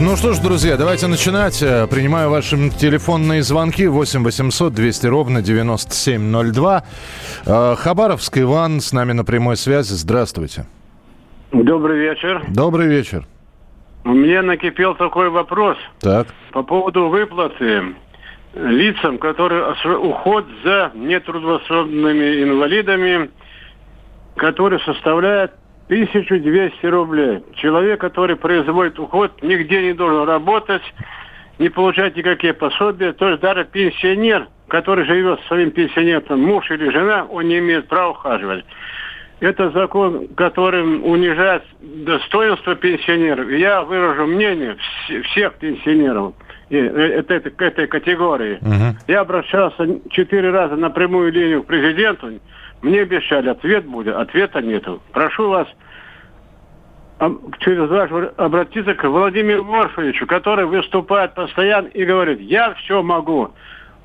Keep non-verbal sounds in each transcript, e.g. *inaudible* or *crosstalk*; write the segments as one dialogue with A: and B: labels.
A: Ну что ж, друзья, давайте начинать. Э, Принимаю ваши телефонные звонки 8 800 200 ровно 9702. Э, Хабаровск Иван с нами на прямой связи. Здравствуйте.
B: Добрый вечер.
A: Добрый вечер.
B: Мне накипел такой вопрос
A: Так.
B: по поводу выплаты лицам, которые уход за нетрудоспособными инвалидами, который составляет 1200 рублей. Человек, который производит уход, нигде не должен работать, не получать никакие пособия. То есть даже пенсионер, который живет со своим пенсионером, муж или жена, он не имеет права ухаживать. Это закон, которым унижает достоинство пенсионеров. И Я выражу мнение вс- всех пенсионеров э, это, это- к этой категории. Я обращался четыре раза на прямую линию к президенту. Мне обещали, ответ будет, ответа нету. Прошу вас через вас обратиться к Владимиру Морфовичу, который выступает постоянно и говорит, я все могу.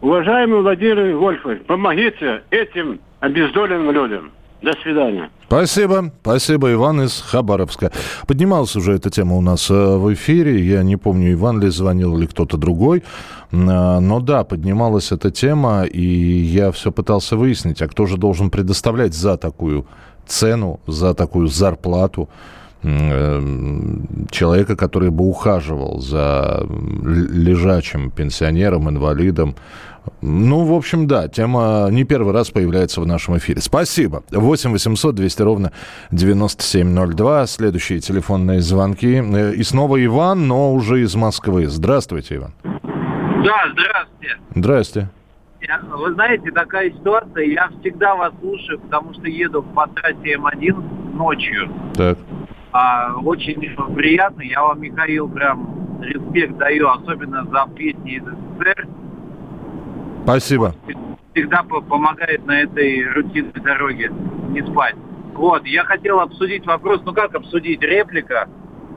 B: Уважаемый Владимир Вольфович, помогите этим обездоленным людям. До свидания.
A: Спасибо. Спасибо, Иван из Хабаровска. Поднималась уже эта тема у нас э, в эфире. Я не помню, Иван ли звонил или кто-то другой. Э, Но да, поднималась эта тема, и я все пытался выяснить, а кто же должен предоставлять за такую цену, за такую зарплату человека, который бы ухаживал за лежачим пенсионером, инвалидом. Ну, в общем, да, тема не первый раз появляется в нашем эфире. Спасибо. 8 800 200 ровно 9702. Следующие телефонные звонки. Э, И снова Иван, но уже из Москвы. Здравствуйте, Иван.
C: Да, здравствуйте.
A: Здрасте.
C: Вы знаете, такая ситуация, я всегда вас слушаю, потому что еду по трассе М1 ночью.
A: Так.
C: А, очень приятно, я вам, Михаил, прям респект даю, особенно за песни из СССР.
A: Спасибо.
C: Всегда по- помогает на этой рутинной дороге не спать. Вот, я хотел обсудить вопрос, ну как обсудить, реплика.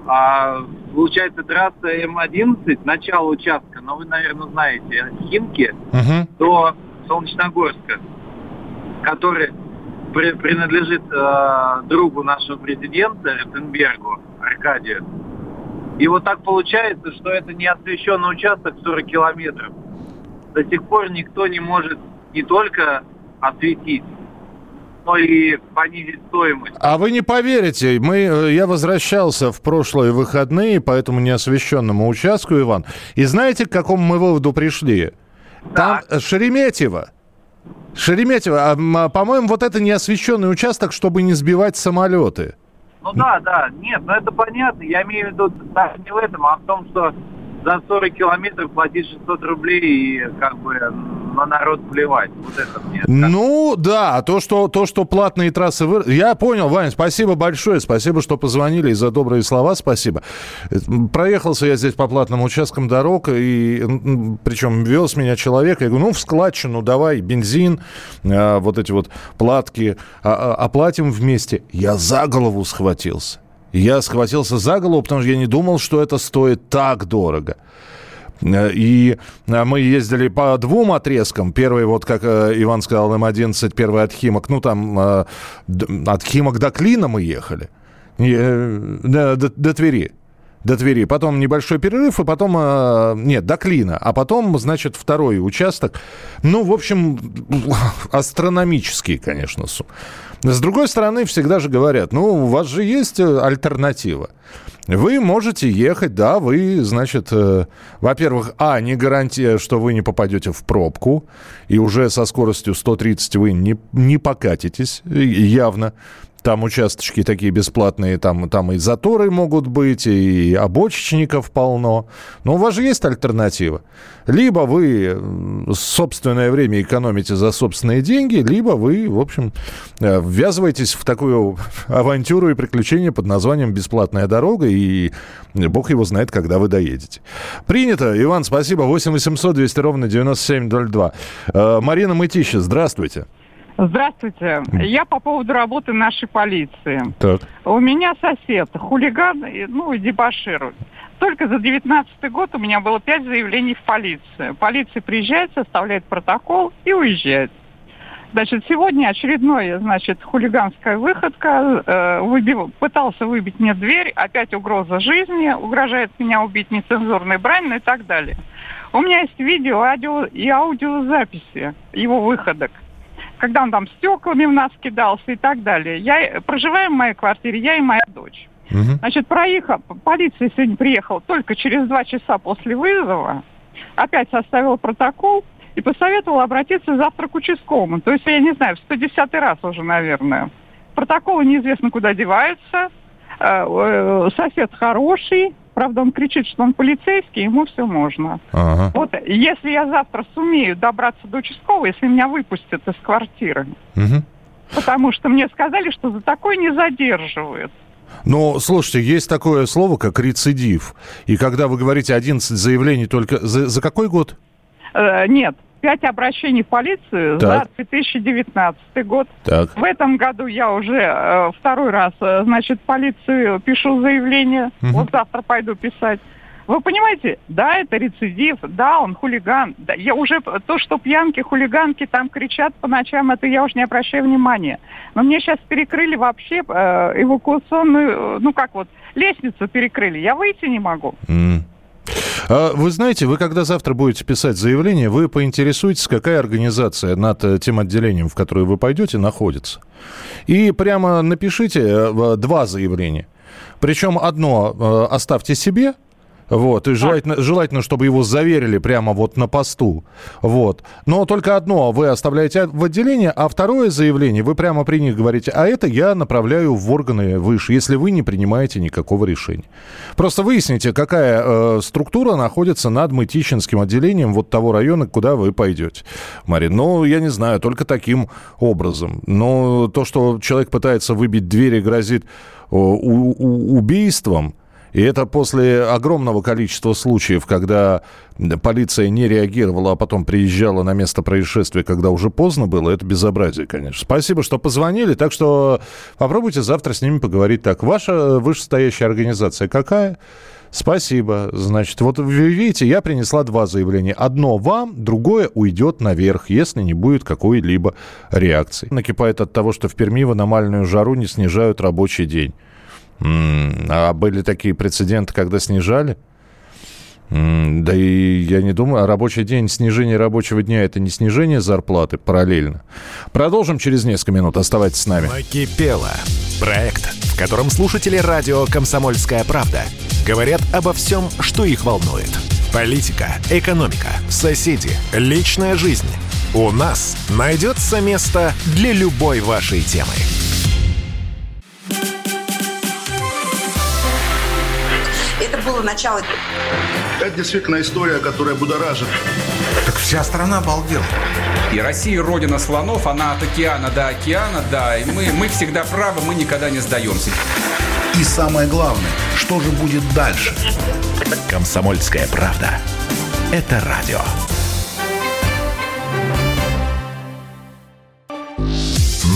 C: А, получается, трасса М11, начало участка, но вы, наверное, знаете, Химки
A: Мгм.
C: до Солнечногорска, который при- принадлежит э, другу нашего президента Ротенбергу, Аркадию. И вот так получается, что это не освещенный участок 40 километров. До сих пор никто не может не только осветить, но и понизить стоимость.
A: А вы не поверите, мы, э, я возвращался в прошлые выходные по этому неосвещенному участку, Иван. И знаете, к какому мы выводу пришли? Там э, Шереметьево. Шереметьево, а, а, по-моему, вот это неосвещенный участок, чтобы не сбивать самолеты.
C: Ну да, да, нет, ну это понятно. Я имею в виду даже не в этом, а в том, что за 40 километров платить 600 рублей и как бы на народ плевать. Вот это мне.
A: Ну, да, то, что, то, что платные трассы... Вы... Я понял, Вань, спасибо большое, спасибо, что позвонили, и за добрые слова спасибо. Проехался я здесь по платным участкам дорог, и причем вез меня человек, я говорю, ну, в складчину давай, бензин, э, вот эти вот платки, а- а- оплатим вместе. Я за голову схватился. Я схватился за голову, потому что я не думал, что это стоит так дорого. Э, И э, мы ездили по двум отрезкам. Первый, вот как э, Иван сказал, М-11, первый от Химок. Ну, там от Химок до Клина мы ехали. До, до- до Твери. До Твери. Потом небольшой перерыв, и потом... э, Нет, до Клина. А потом, значит, второй участок. Ну, в общем, астрономические, конечно, суммы. С другой стороны, всегда же говорят, ну, у вас же есть э, альтернатива. Вы можете ехать, да, вы, значит, э, во-первых, а, не гарантия, что вы не попадете в пробку, и уже со скоростью 130 вы не, не покатитесь, явно. Там участочки такие бесплатные, там, там и заторы могут быть, и обочечников полно. Но у вас же есть альтернатива. Либо вы собственное время экономите за собственные деньги, либо вы, в общем, э, ввязываетесь в такую авантюру и приключение под названием «Бесплатная дорога», и бог его знает, когда вы доедете. Принято. Иван, спасибо. 8 800 200 ровно 9702. Э, Марина Мытища, здравствуйте.
D: Здравствуйте. Я по поводу работы нашей полиции.
A: Так.
D: У меня сосед, хулиган, ну и дебаширует. Только за 19 год у меня было пять заявлений в полицию. Полиция приезжает, составляет протокол и уезжает. Значит, сегодня очередная, значит, хулиганская выходка. Э, выбил, пытался выбить мне дверь, опять угроза жизни, угрожает меня убить нецензурной брань, ну и так далее. У меня есть видео, аудио и аудиозаписи его выходок когда он там стеклами в нас кидался и так далее. Я проживаю в моей квартире, я и моя дочь. Угу. Значит, проехал, полиция сегодня приехала только через два часа после вызова, опять составила протокол и посоветовала обратиться завтра к участковому. То есть, я не знаю, в 110 раз уже, наверное. Протоколы неизвестно куда деваются, э, э, сосед хороший, Правда, он кричит, что он полицейский, ему все можно. Ага. Вот если я завтра сумею добраться до участкового, если меня выпустят из квартиры, угу. потому что мне сказали, что за такое не задерживают.
A: Но, слушайте, есть такое слово, как рецидив. И когда вы говорите 11 заявлений только... За, за какой год?
D: Э, нет, пять обращений в полицию так. за 2019 год. Так. В этом году я уже э, второй раз, э, значит, в полицию пишу заявление. Угу. Вот завтра пойду писать. Вы понимаете, да, это рецидив, да, он хулиган. Да, я уже то, что пьянки, хулиганки там кричат по ночам, это я уж не обращаю внимания. Но мне сейчас перекрыли вообще э, эвакуационную, э, ну как вот, лестницу перекрыли. Я выйти не могу. Mm.
A: А вы знаете, вы когда завтра будете писать заявление, вы поинтересуетесь, какая организация над э, тем отделением, в которое вы пойдете, находится. И прямо напишите э, два заявления. Причем одно э, оставьте себе, вот, и желательно, желательно, чтобы его заверили прямо вот на посту. Вот. Но только одно вы оставляете в отделении, а второе заявление вы прямо при них говорите, а это я направляю в органы выше, если вы не принимаете никакого решения. Просто выясните, какая э, структура находится над Мытищинским отделением вот того района, куда вы пойдете. Марин, ну, я не знаю, только таким образом. Но то, что человек пытается выбить дверь и грозит у, убийством, и это после огромного количества случаев, когда полиция не реагировала, а потом приезжала на место происшествия, когда уже поздно было. Это безобразие, конечно. Спасибо, что позвонили. Так что попробуйте завтра с ними поговорить так. Ваша вышестоящая организация какая? Спасибо. Значит, вот вы видите, я принесла два заявления. Одно вам, другое уйдет наверх, если не будет какой-либо реакции. Накипает от того, что в Перми в аномальную жару не снижают рабочий день. А были такие прецеденты, когда снижали? Да и я не думаю, а рабочий день, снижение рабочего дня – это не снижение зарплаты параллельно. Продолжим через несколько минут. Оставайтесь с нами.
E: Накипело. Проект, в котором слушатели радио «Комсомольская правда» говорят обо всем, что их волнует. Политика, экономика, соседи, личная жизнь. У нас найдется место для любой вашей темы.
F: Было начало.
G: Это действительно история, которая будоражит.
H: Так вся страна обалдела.
I: И Россия родина слонов, она от океана до океана, да. И мы, мы всегда правы, мы никогда не сдаемся.
H: И самое главное, что же будет дальше?
E: Комсомольская правда. Это радио.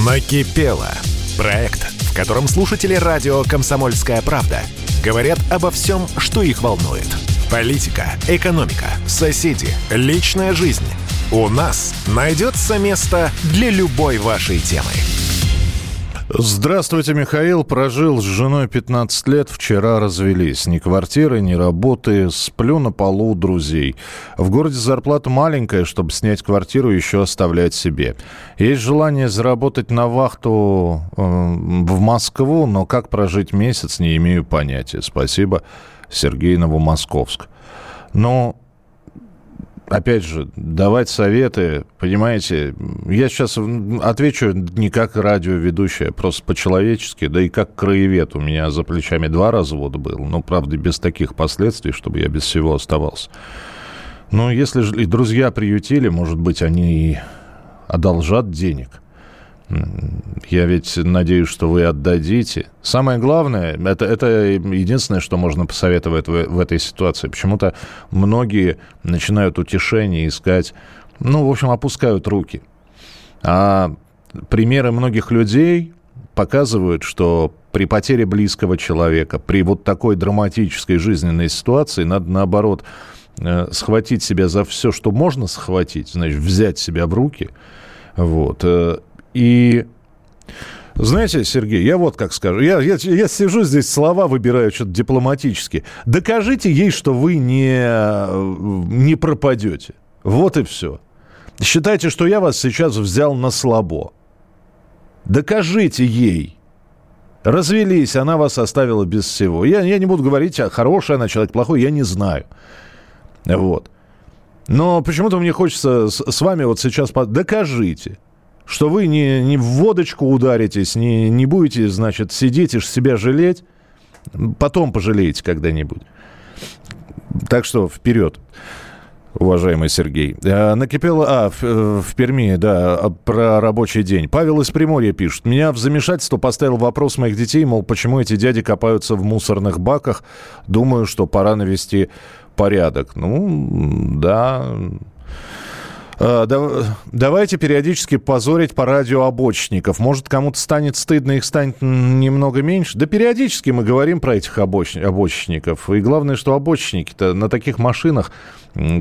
E: Накипело. Проект, в котором слушатели радио «Комсомольская правда» говорят обо всем, что их волнует. Политика, экономика, соседи, личная жизнь. У нас найдется место для любой вашей темы.
A: Здравствуйте, Михаил. Прожил с женой 15 лет, вчера развелись. Ни квартиры, ни работы, сплю на полу у друзей. В городе зарплата маленькая, чтобы снять квартиру еще оставлять себе. Есть желание заработать на вахту э, в Москву, но как прожить месяц, не имею понятия. Спасибо, Сергей Новомосковск. Но опять же, давать советы, понимаете, я сейчас отвечу не как радиоведущая, просто по-человечески, да и как краевед. У меня за плечами два развода был, но, правда, без таких последствий, чтобы я без всего оставался. Но если же и друзья приютили, может быть, они и одолжат денег. Я ведь надеюсь, что вы отдадите. Самое главное, это, это единственное, что можно посоветовать в, в этой ситуации. Почему-то многие начинают утешение искать, ну, в общем, опускают руки. А примеры многих людей показывают, что при потере близкого человека, при вот такой драматической жизненной ситуации, надо наоборот э, схватить себя за все, что можно схватить, значит, взять себя в руки, вот, э, и знаете, Сергей, я вот как скажу. Я, я, я сижу здесь, слова выбираю что-то дипломатически. Докажите ей, что вы не, не пропадете. Вот и все. Считайте, что я вас сейчас взял на слабо. Докажите ей. Развелись, она вас оставила без всего. Я, я не буду говорить, а хорошая она человек, плохой, я не знаю. Вот. Но почему-то мне хочется с, вами вот сейчас... Докажите что вы не, не в водочку ударитесь, не, не будете, значит, сидеть и себя жалеть. Потом пожалеете когда-нибудь. Так что вперед уважаемый Сергей. А, накипело... А, в, в Перми, да, а, про рабочий день. Павел из Приморья пишет. Меня в замешательство поставил вопрос моих детей, мол, почему эти дяди копаются в мусорных баках. Думаю, что пора навести порядок. Ну, да... А, давайте периодически позорить по радио обочников. Может, кому-то станет стыдно, их станет немного меньше. Да периодически мы говорим про этих обоч... обочников. И главное, что обочники-то на таких машинах,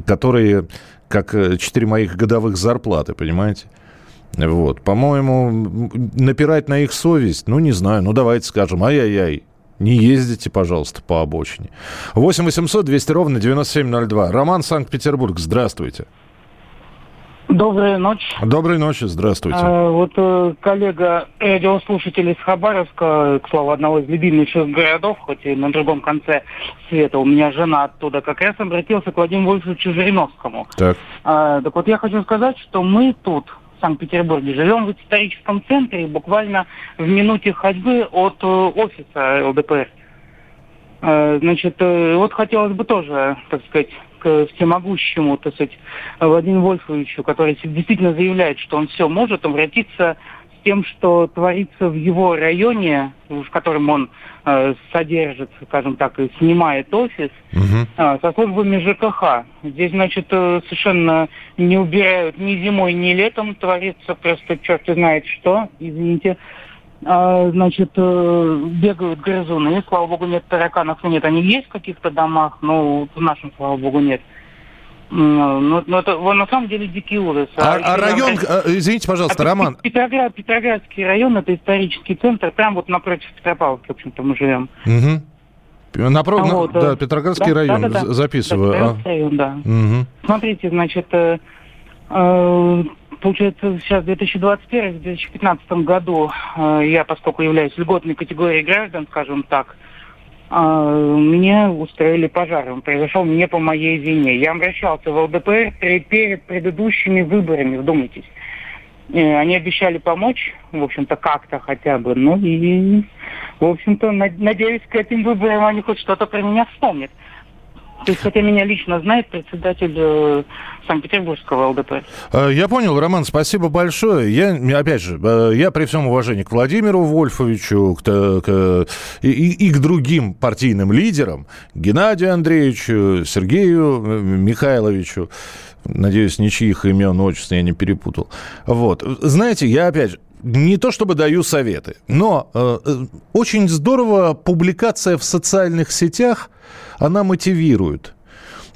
A: которые как э, четыре моих годовых зарплаты, понимаете? Вот. По-моему, напирать на их совесть, ну, не знаю, ну, давайте скажем, ай-яй-яй, не ездите, пожалуйста, по обочине. 8 800 200 ровно 9702. Роман Санкт-Петербург, здравствуйте.
J: Доброй ночи.
A: Доброй ночи, здравствуйте.
J: А, вот э, коллега радиослушатель из Хабаровска, к слову, одного из любимейших городов, хоть и на другом конце света, у меня жена оттуда, как раз обратился к Владимиру Вольфовичу Жириновскому.
A: Так.
J: А, так вот я хочу сказать, что мы тут, в Санкт-Петербурге, живем в историческом центре, буквально в минуте ходьбы от э, офиса ЛДПР. А, значит, э, вот хотелось бы тоже, так сказать, к всемогущему, так сказать, Владимиру Вольфовичу, который действительно заявляет, что он все может, обратиться с тем, что творится в его районе, в котором он э, содержит, скажем так, и снимает офис, угу. э, со службами ЖКХ. Здесь, значит, э, совершенно не убирают ни зимой, ни летом, творится просто черт знает что, извините. Значит, э, бегают грызуны. Слава богу, нет тараканов, нет. Они есть в каких-то домах, но в нашем, слава богу, нет. Но, но это на самом деле дикий ужас.
A: А, а, а район, а, извините, пожалуйста, а Роман.
J: Петроград, Петроградский район, это исторический центр, прямо вот напротив Петропавловки, в общем-то, мы живем.
A: Угу. Напротив, а вот, да, Петроградский да, район, да, да, да. записываю.
J: Петроградский район, да. Угу. Смотрите, значит, э, э, получается, сейчас в 2021-2015 году э, я, поскольку являюсь льготной категорией граждан, скажем так, э, меня устроили пожаром. Произошел не по моей вине. Я обращался в ЛДПР перед предыдущими выборами, вдумайтесь. Э, они обещали помочь, в общем-то, как-то хотя бы. Ну и, в общем-то, надеюсь, к этим выборам они хоть что-то про меня вспомнят. То есть, хотя меня лично знает председатель э, Санкт-Петербургского ЛДП.
A: Э, я понял, Роман, спасибо большое. Я, опять же, э, я при всем уважении к Владимиру Вольфовичу к, к, и, и к другим партийным лидерам, Геннадию Андреевичу, Сергею Михайловичу, надеюсь, ничьих имен, отчеств я не перепутал. Вот. Знаете, я опять же, не то чтобы даю советы, но э, очень здорово публикация в социальных сетях – она мотивирует.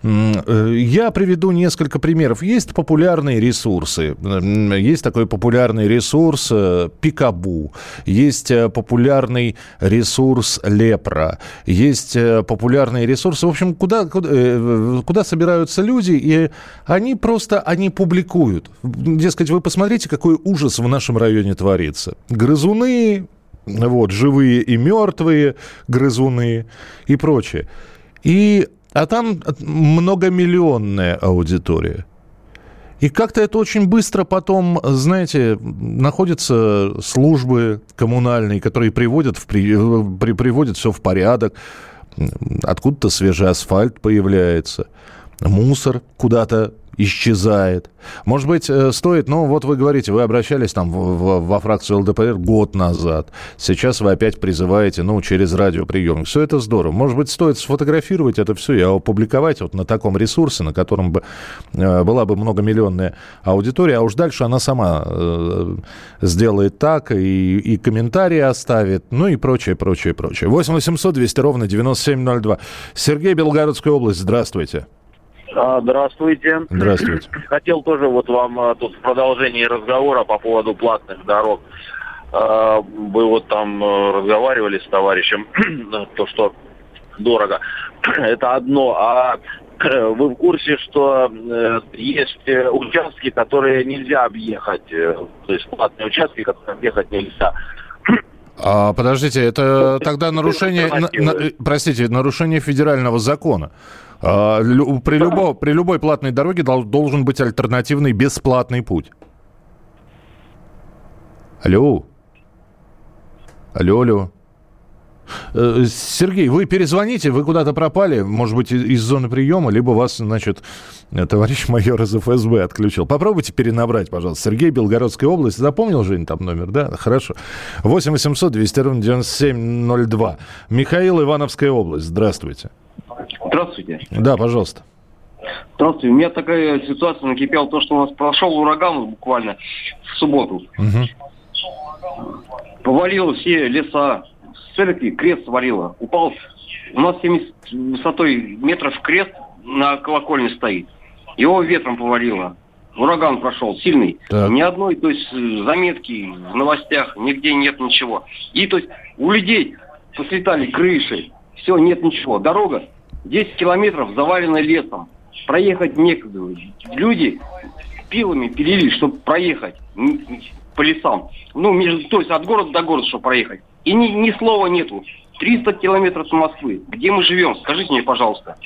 A: Э, я приведу несколько примеров. Есть популярные ресурсы. Есть такой популярный ресурс э, Пикабу. Есть э, популярный ресурс Лепра. Есть популярные ресурсы. В общем, куда, куда, куда собираются люди, и они просто, они публикуют. Дескать, вы посмотрите, какой ужас в нашем районе творится. Грызуны, вот, живые и мертвые грызуны и прочее. И а там многомиллионная аудитория. И как-то это очень быстро потом, знаете, находятся службы коммунальные, которые приводят, в, при, при, приводят все в порядок. Откуда-то свежий асфальт появляется. Мусор куда-то исчезает. Может быть, э, стоит, ну вот вы говорите, вы обращались там в, во фракцию ЛДПР год назад. Сейчас вы опять призываете, ну, через радиоприемник. Все это здорово. Может быть, стоит сфотографировать это все и опубликовать вот на таком ресурсе, на котором бы э, была бы многомиллионная аудитория, а уж дальше она сама э, сделает так и, и комментарии оставит, ну и прочее, прочее, прочее. 8 800 200 ровно 9702. Сергей Белгородская область, здравствуйте.
K: А, здравствуйте.
A: Здравствуйте. *clears throat*
K: Хотел тоже вот вам а, тут в продолжении разговора по поводу платных дорог. А, вы вот там разговаривали с товарищем, *clears throat* то, что дорого. *clears throat* Это одно. А вы в курсе, что э, есть э, участки, которые нельзя объехать, э, то есть платные участки, которые объехать нельзя.
A: А, подождите, это тогда нарушение, на, на, простите, нарушение федерального закона. А, при, любо, при любой платной дороге должен быть альтернативный бесплатный путь. Алло. Алло, алло. Э, Сергей, вы перезвоните, вы куда-то пропали, может быть, из зоны приема, либо вас, значит, товарищ майор из ФСБ отключил. Попробуйте перенабрать, пожалуйста. Сергей, Белгородская область. Запомнил, Жень, там номер, да? Хорошо. 8 800 200 ровно 9702. Михаил, Ивановская область. Здравствуйте.
L: Здравствуйте.
A: Да, пожалуйста.
L: Здравствуйте. У меня такая ситуация накипела, то, что у нас прошел ураган буквально в субботу. Угу. Повалило все леса, церкви крест свалило. Упал. У нас 70 высотой метров крест на колокольне стоит. Его ветром повалило. Ураган прошел, сильный. Так. Ни одной, то есть, заметки в новостях, нигде нет ничего. И, то есть, у людей послетали крыши, все, нет ничего. Дорога 10 километров завалена лесом. Проехать некогда. Люди пилами пилили, чтобы проехать по лесам. Ну, между, то есть от города до города, чтобы проехать. И ни, ни слова нету. 300 километров от Москвы. Где мы живем? Скажите мне, пожалуйста.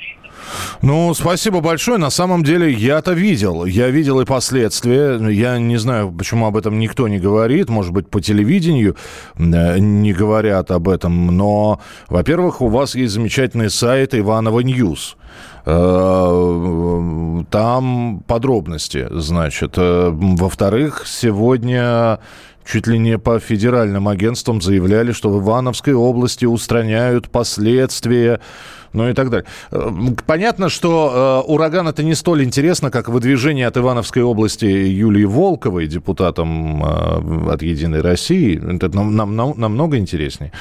A: Ну, спасибо большое. На самом деле, я-то видел. Я видел и последствия. Я не знаю, почему об этом никто не говорит. Может быть, по телевидению э, не говорят об этом. Но, во-первых, у вас есть замечательный сайт Ivanovo News. Э, там подробности, значит. Э, во-вторых, сегодня чуть ли не по федеральным агентствам заявляли, что в Ивановской области устраняют последствия ну и так далее. Э, понятно, что э, ураган это не столь интересно, как выдвижение от Ивановской области Юлии Волковой, депутатом э, от «Единой России». Это нам, нам, намного интереснее.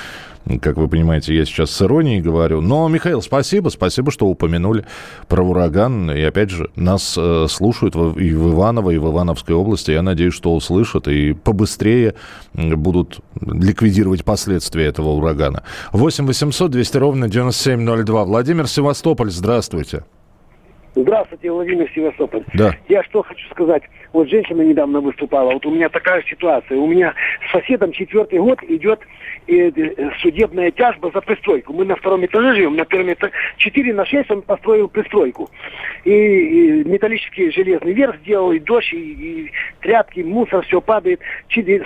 A: Как вы понимаете, я сейчас с иронией говорю. Но, Михаил, спасибо, спасибо, что упомянули про ураган. И опять же, нас э, слушают и в Иваново, и в Ивановской области. Я надеюсь, что услышат и побыстрее будут ликвидировать последствия этого урагана. 8 800 200 ровно 9702. Владимир Севастополь, здравствуйте.
M: Здравствуйте, Владимир Севастополь.
A: Да.
M: Я что хочу сказать. Вот женщина недавно выступала. Вот у меня такая ситуация. У меня с соседом четвертый год идет судебная тяжба за пристройку. Мы на втором этаже живем, на первом этаже. Четыре на шесть он построил пристройку. И, металлический железный верх сделал, и дождь, и, и тряпки, мусор, все падает.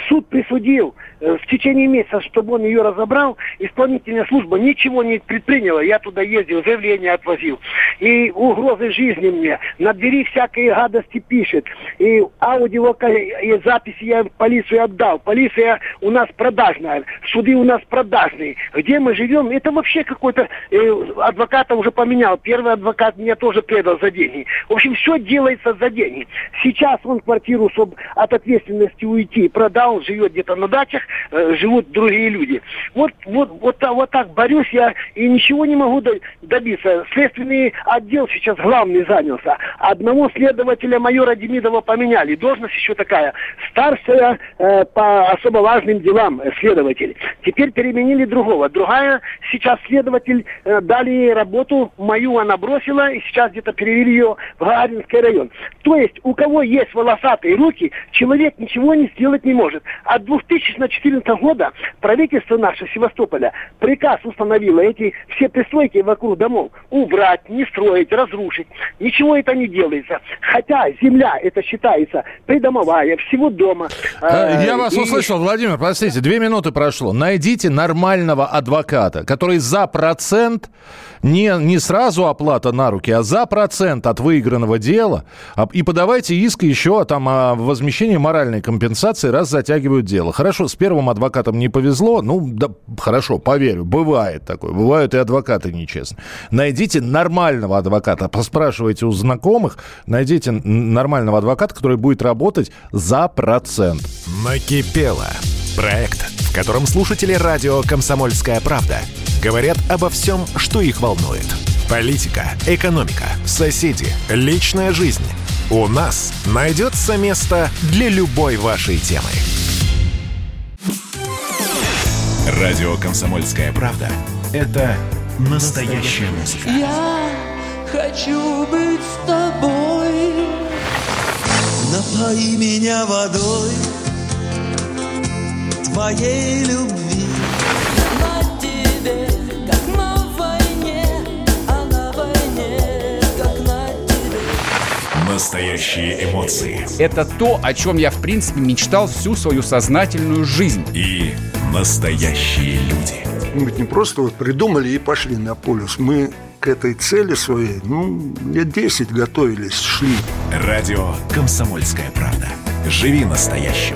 M: Суд присудил э, в течение месяца, чтобы он ее разобрал. Исполнительная служба ничего не предприняла. Я туда ездил, заявление отвозил. И угрозы жизни мне. На двери всякие гадости пишет. И аудио и записи я полицию отдал. Полиция у нас продажная. Суды у нас продажные. Где мы живем, это вообще какой-то... Э, адвоката уже поменял. Первый адвокат меня тоже предал за деньги. В общем, все делается за деньги. Сейчас он квартиру, чтобы от ответственности уйти, продал, живет где-то на дачах, э, живут другие люди. Вот, вот, вот, вот так борюсь я и ничего не могу добиться. Следственный отдел сейчас главный занялся. Одного следователя майора Демидова поменяли. Должность еще такая. Старшая э, по особо важным делам э, следователь. Теперь переменили другого. Другая сейчас следователь э, дали работу мою, она бросила, и сейчас где-то перевели ее в Гагаринский район. То есть у кого есть волосатые руки, человек ничего не сделать не может. От 2014 года правительство наше Севастополя приказ установило эти все пристройки вокруг домов убрать, не строить, разрушить. Ничего это не делается. Хотя земля это считается придомовая, всего дома.
A: Э, я вас и... услышал, Владимир, простите, две минуты прошло. Найдите нормального адвоката, который за процент не, не сразу оплата на руки, а за процент от выигранного дела. А, и подавайте иск еще там, о возмещении моральной компенсации, раз затягивают дело. Хорошо, с первым адвокатом не повезло. Ну, да, хорошо, поверю, бывает такое. Бывают и адвокаты нечестные. Найдите нормального адвоката, поспрашивайте у знакомых, найдите нормального адвоката, который будет работать за процент.
E: Накипело. Проект, в котором слушатели радио «Комсомольская правда» говорят обо всем, что их волнует. Политика, экономика, соседи, личная жизнь. У нас найдется место для любой вашей темы. Радио «Комсомольская правда» — это настоящая музыка.
N: Я хочу быть с тобой. Напои меня водой твоей любви.
E: Настоящие эмоции.
I: Это то, о чем я, в принципе, мечтал всю свою сознательную жизнь.
E: И настоящие люди.
O: Мы ведь не просто вот придумали и пошли на полюс. Мы к этой цели своей, ну, лет 10 готовились, шли.
E: Радио «Комсомольская правда». Живи настоящим.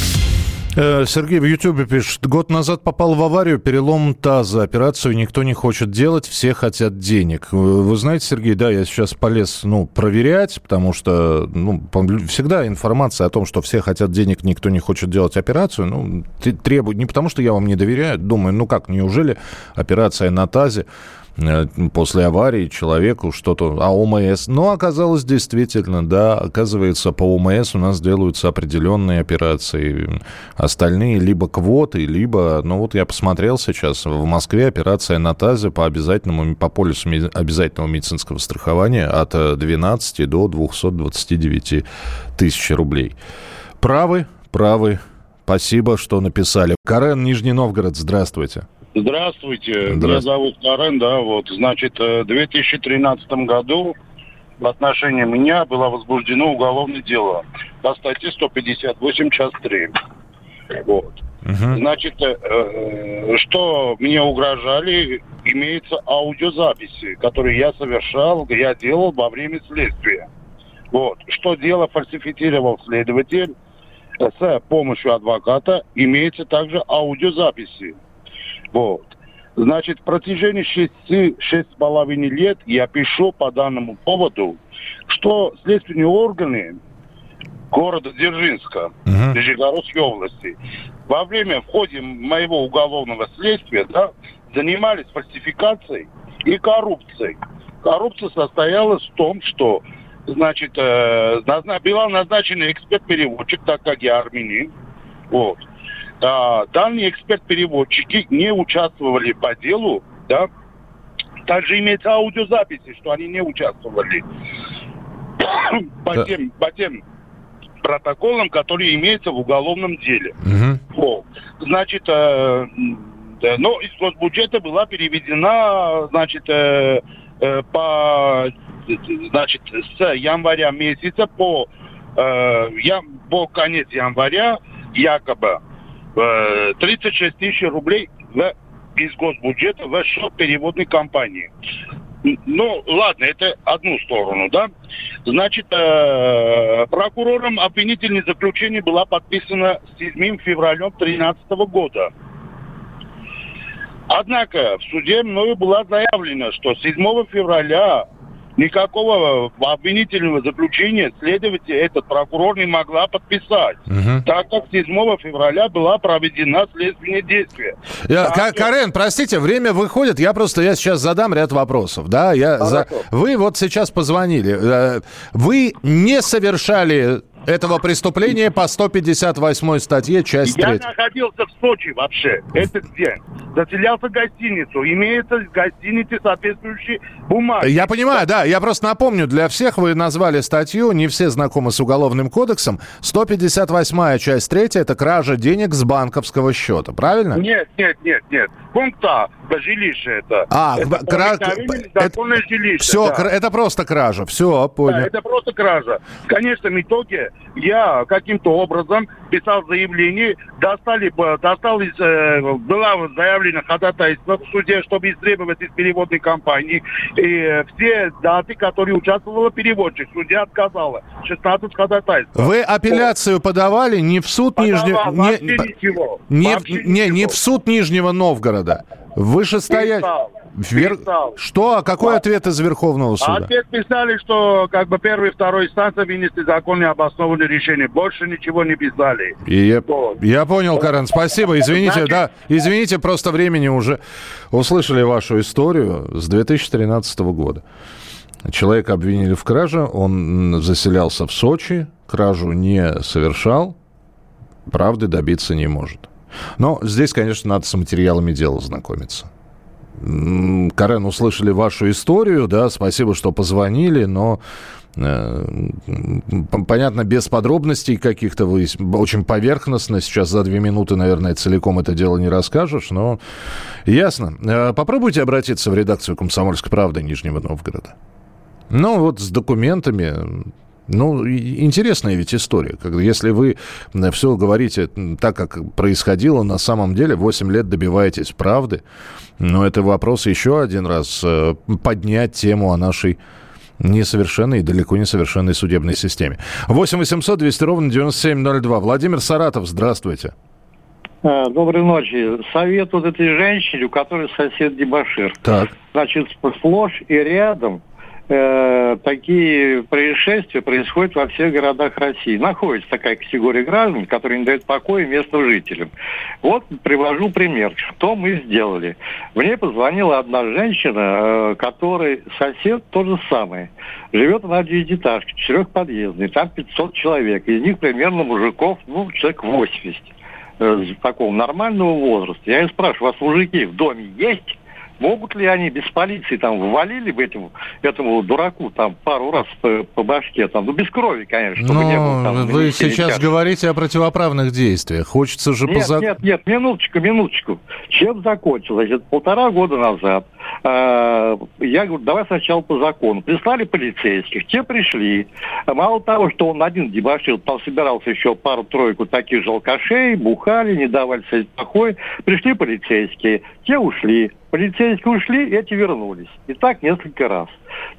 A: Э, Сергей в Ютьюбе пишет. Год назад попал в аварию, перелом таза. Операцию никто не хочет делать, все хотят денег. Вы знаете, Сергей, да, я сейчас полез ну, проверять, потому что ну, всегда информация о том, что все хотят денег, никто не хочет делать операцию, ну, требует, не потому что я вам не доверяю, думаю, ну как, неужели операция на тазе Э, после аварии человеку что-то, а ОМС. Но оказалось действительно, да, оказывается, по ОМС у нас делаются определенные операции. Остальные либо квоты, либо, ну вот я посмотрел сейчас, в Москве операция на ТАЗе по обязательному, по полису обязательного медицинского страхования от 12 э, до 229 тысяч рублей. Правы, правы. Спасибо, что написали. Карен, Нижний Новгород, здравствуйте.
P: Здравствуйте. Здравствуйте. Меня зовут Карен, да, вот. Значит, э, в 2013 году в отношении меня было возбуждено уголовное дело по статье 158, час 3. Вот. Угу. Значит, э, э, что мне угрожали, имеются аудиозаписи, которые я совершал, я делал во время следствия. Вот. Что дело фальсифицировал следователь с помощью адвоката, имеются также аудиозаписи. Вот. Значит, в протяжении шести, шесть с половиной лет я пишу по данному поводу, что следственные органы города Дзержинска, uh-huh. Нижегородской области, во время, в ходе моего уголовного следствия, да, занимались фальсификацией и коррупцией. Коррупция состоялась в том, что, значит, э, была назначена эксперт-переводчик, так как я армянин, вот, а, данные эксперт-переводчики не участвовали по делу, да, также имеется аудиозаписи, что они не участвовали *coughs* по, да. тем, по тем протоколам, которые имеются в уголовном деле. Угу. Вот. Значит, э, да, но из госбюджета была переведена, значит, э, э, по, значит, с января месяца по, э, я, по конец января якобы 36 э, тысяч рублей в, из госбюджета в счет переводной компании. Ну, ладно, это одну сторону, да. Значит, э, прокурором обвинительное заключение было подписано с 7 февраля 2013 года. Однако в суде мною было заявлено, что 7 февраля никакого обвинительного заключения следователь, этот прокурор не могла подписать,
A: Мгм.
P: так как 7 февраля была проведена следственные действия.
A: Я- Ка- Карен, простите, время выходит. Я просто я сейчас задам ряд вопросов. Да, я за- Вы вот сейчас позвонили. Э, Вы не совершали этого преступления по 158 статье, часть
P: Я
A: 3.
P: находился в Сочи вообще этот день. Заселялся в гостиницу. Имеется в гостинице соответствующие бумаги.
A: Я понимаю, да. Я просто напомню, для всех вы назвали статью, не все знакомы с Уголовным кодексом. 158 часть 3 это кража денег с банковского счета, правильно?
P: Нет, нет, нет, нет. Пункт А, жилище это.
A: А,
P: это
A: кра-
P: в жилище.
A: Все,
P: да.
A: это просто кража. Все, понял.
P: Да, это просто кража. В конечном итоге я каким-то образом писал заявление, достали, достал из, э, была заявлена ходатайство в суде, чтобы истребовать из переводной компании. И все даты, которые участвовала переводчик, судья отказала. 16 ходатайств.
A: Вы апелляцию подавали не в суд Нижнего...
P: Вообще ничего.
A: Не,
P: Вообще
A: не, не в суд Нижнего Новгорода. Вышестоять... Вер-
P: Писал.
A: Что? А Какой ответ из Верховного
P: А
A: суда?
P: ответ писали, что как бы первый и второй инстанция вынесли законные обоснованные решения. Больше ничего не писали.
A: И я,
P: Вот.
A: я понял, Карен, спасибо. Извините,
P: Значит-
A: да, извините, просто времени уже услышали вашу историю с 2013 года. Человека обвинили в краже, он заселялся в Сочи, кражу не совершал, правды добиться не может. Но здесь, конечно, надо с материалами дела знакомиться. Карен, услышали вашу историю, да, спасибо, что позвонили, но э, понятно, без подробностей каких-то вы очень поверхностно, сейчас за две минуты, наверное, целиком это дело не расскажешь, но ясно. Э, Попробуйте обратиться в редакцию «Комсомольской правды» Нижнего Новгорода. Ну, вот с документами, ну, интересная ведь история. Если вы все говорите так, как происходило на самом деле, 8 лет добиваетесь правды, но это вопрос еще один раз э, поднять тему о нашей несовершенной и далеко несовершенной судебной системе. 8 800 200 ровно 9702. Владимир Саратов, здравствуйте.
Q: А, Доброй ночи. Совет вот этой женщине, у которой сосед дебашир.
A: Так.
Q: Значит, сплошь и рядом э, такие происшествия происходят во всех городах России. Находится такая категория граждан, которые не дают покоя местным жителям. Вот привожу пример, что мы сделали. Мне позвонила одна женщина, э, которой сосед то же самое. Живет она в девятиэтажке, четырехподъездной, там 500 человек. Из них примерно мужиков, ну, человек 80 э, такого нормального возраста. Я ее спрашиваю, у вас мужики в доме есть? Могут ли они без полиции там ввалили бы этому, этому дураку там пару раз по, по башке, там, ну без крови, конечно, чтобы не было там
A: Ну, вы сейчас
Q: тяжести.
A: говорите о противоправных действиях. Хочется же
Q: Нет,
A: зак-
Q: нет, нет, минуточку, минуточку. Чем закончилось? Это полтора года назад. Э, я говорю, давай сначала по закону. Прислали полицейских, те пришли. Мало того, что он один дебошил, там собирался еще пару-тройку таких же алкашей, бухали, не давали себе покой. Пришли полицейские, те ушли. Полицейские ушли, эти вернулись. И так несколько раз.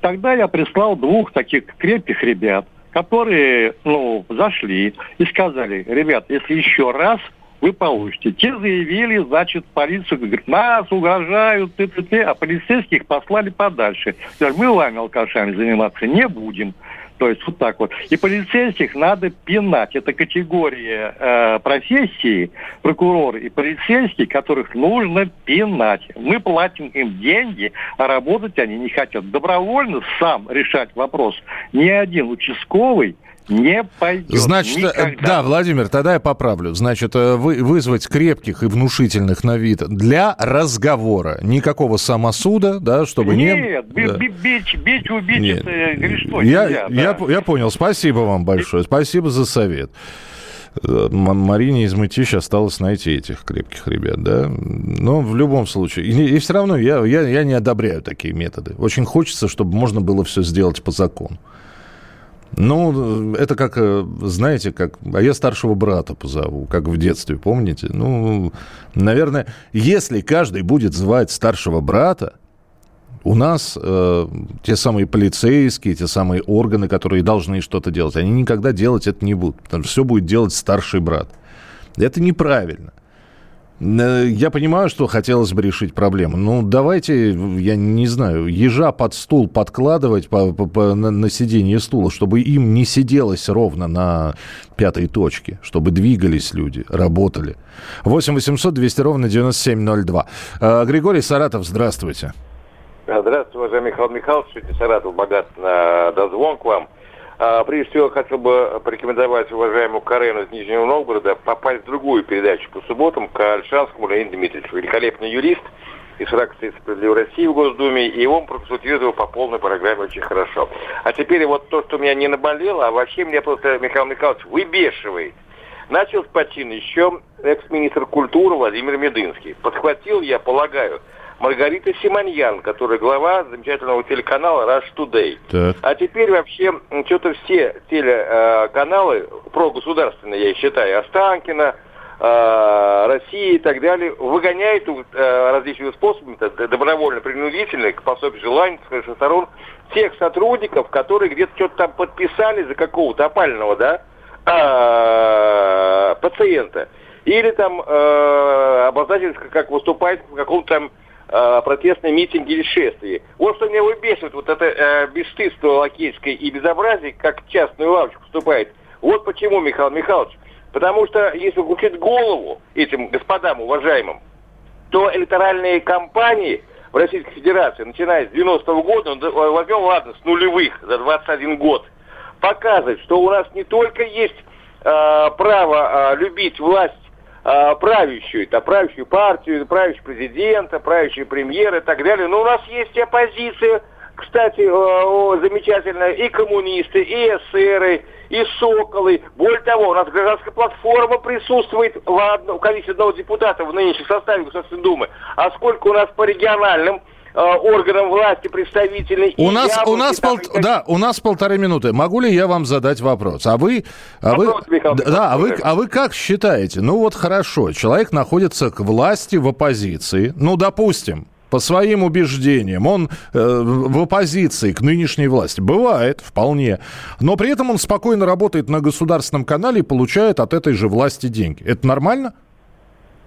Q: Тогда я прислал двух таких крепких ребят, которые, ну, зашли и сказали, ребят, если еще раз вы получите. Те заявили, значит, полицию, говорят, нас угрожают, ты, ты, ты, а полицейских послали подальше. Говорят, мы вами, алкашами, заниматься не будем. То есть вот так вот. И полицейских надо пинать. Это категория э, профессии, прокуроры и полицейские, которых нужно пинать. Мы платим им деньги, а работать они не хотят. Добровольно сам решать вопрос ни один участковый не пойдет.
A: Значит, э,
Q: никогда.
A: да, Владимир, тогда я поправлю. Значит, э, вы, вызвать крепких и внушительных на вид для разговора. Никакого самосуда, да, чтобы не...
Q: Нет,
A: Да.
Q: би- бить, бить, убить,
A: Нет.
Q: это грешно
A: Я,
Q: нельзя,
A: я,
Q: да.
A: я понял. Спасибо вам большое. Спасибо за совет. Э, Марине из Мытищ осталось найти этих крепких ребят, да. Но в любом случае. И, все равно я, я, я не одобряю такие методы. Очень хочется, чтобы можно было все сделать по закону. Ну, это как, э, знаете, как... А я старшего брата позову, как в детстве, помните? Ну, наверное, если каждый будет звать старшего брата, у нас э, те самые полицейские, те самые органы, которые должны что-то делать, они никогда делать это не будут, потому что все будет делать старший брат. Это неправильно. Я понимаю, что хотелось бы решить проблему. Ну, давайте, я не знаю, ежа под стул подкладывать по, по, по, на, на сиденье стула, чтобы им не сиделось ровно на пятой точке, чтобы двигались люди, работали. 8 800 200 ровно 9702. Э, Григорий Саратов, здравствуйте.
R: Здравствуйте, уважаемый Михаил Михайлович. Саратов богат на дозвон к вам. А, прежде всего, хотел бы порекомендовать уважаемому Карену из Нижнего Новгорода попасть в другую передачу по субботам к Альшанскому Леониду Дмитриевичу. Великолепный юрист из фракции «Справедливой России» в Госдуме, и он проконсультировал по полной программе очень хорошо. А теперь вот то, что меня не наболело, а вообще меня просто Михаил Михайлович выбешивает. Начал с почин еще экс-министр культуры Владимир Медынский. Подхватил, я полагаю, Маргарита Симоньян, которая глава замечательного телеканала Rush Today. Так. А теперь вообще что-то все телеканалы прогосударственные, я считаю, Останкина, э, России и так далее, выгоняют э, различными способами, добровольно, принудительно, по собственному желанию, со сторон, тех сотрудников, которые где-то что-то там подписали за какого-то опального, да, пациента. Или там э, обозначили, как выступает в каком-то там э, протестные митинги или шествия. Вот что меня выбесит, вот это э, бесстыдство лакейское и безобразие, как частную лавочку вступает. Вот почему, Михаил Михайлович. Потому что если включить голову этим господам уважаемым, то электоральные кампании в Российской Федерации, начиная с 90-го года, ну, возьмем, ладно, с нулевых, за 21 год, показывает, что у нас не только есть э, право э, любить власть э, правящую, это правящую партию, правящего президента, правящего премьера и так далее. Но у нас есть оппозиция, кстати, э, замечательная, и коммунисты, и эсеры, и соколы. Более того, у нас гражданская платформа присутствует в, одном, в количестве одного депутата в нынешнем составе Государственной Думы. А сколько у нас по региональным э, органам власти представительной.
A: У нас, у нас пол... да, у нас полторы минуты. Могу ли я вам задать вопрос? А вы, а вы, да, а вы, а вы как считаете? Ну вот хорошо, человек находится к власти в оппозиции. Ну допустим, по своим убеждениям, он э, в оппозиции к нынешней власти. Бывает, вполне. Но при этом он спокойно работает на государственном канале и получает от этой же власти деньги. Это нормально?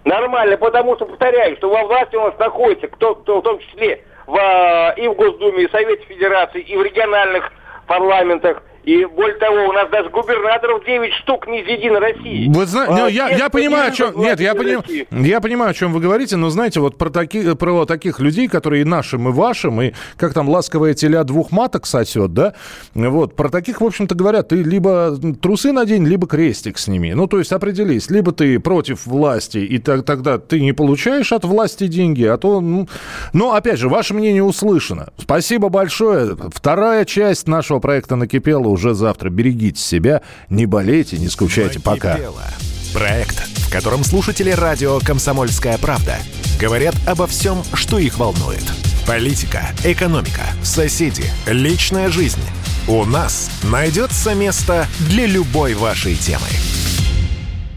R: Нормально, потому что, повторяю, что во власти у нас находится, кто, кто в том числе в, и в Госдуме, и в Совете Федерации, и в региональных парламентах, и более того, у нас даже губернаторов 9 штук не из Единой России.
A: Вы знаете, а, я, я понимаю, о чем... Нет, я, поним, я понимаю, о чем вы говорите, но знаете, вот про, таки, про таких людей, которые и нашим, и вашим, и как там ласковая теля двух маток сосет, да, вот, про таких, в общем-то, говорят, ты либо трусы надень, либо крестик сними. Ну, то есть определись, либо ты против власти, и так, тогда ты не получаешь от власти деньги, а то... Ну, но, опять же, ваше мнение услышано. Спасибо большое. Вторая часть нашего проекта «Накипело» уже завтра. Берегите себя, не болейте, не скучайте. Пока.
E: Проект, в котором слушатели радио «Комсомольская правда» говорят обо всем, что их волнует. Политика, экономика, соседи, личная жизнь. У нас найдется место для любой вашей темы.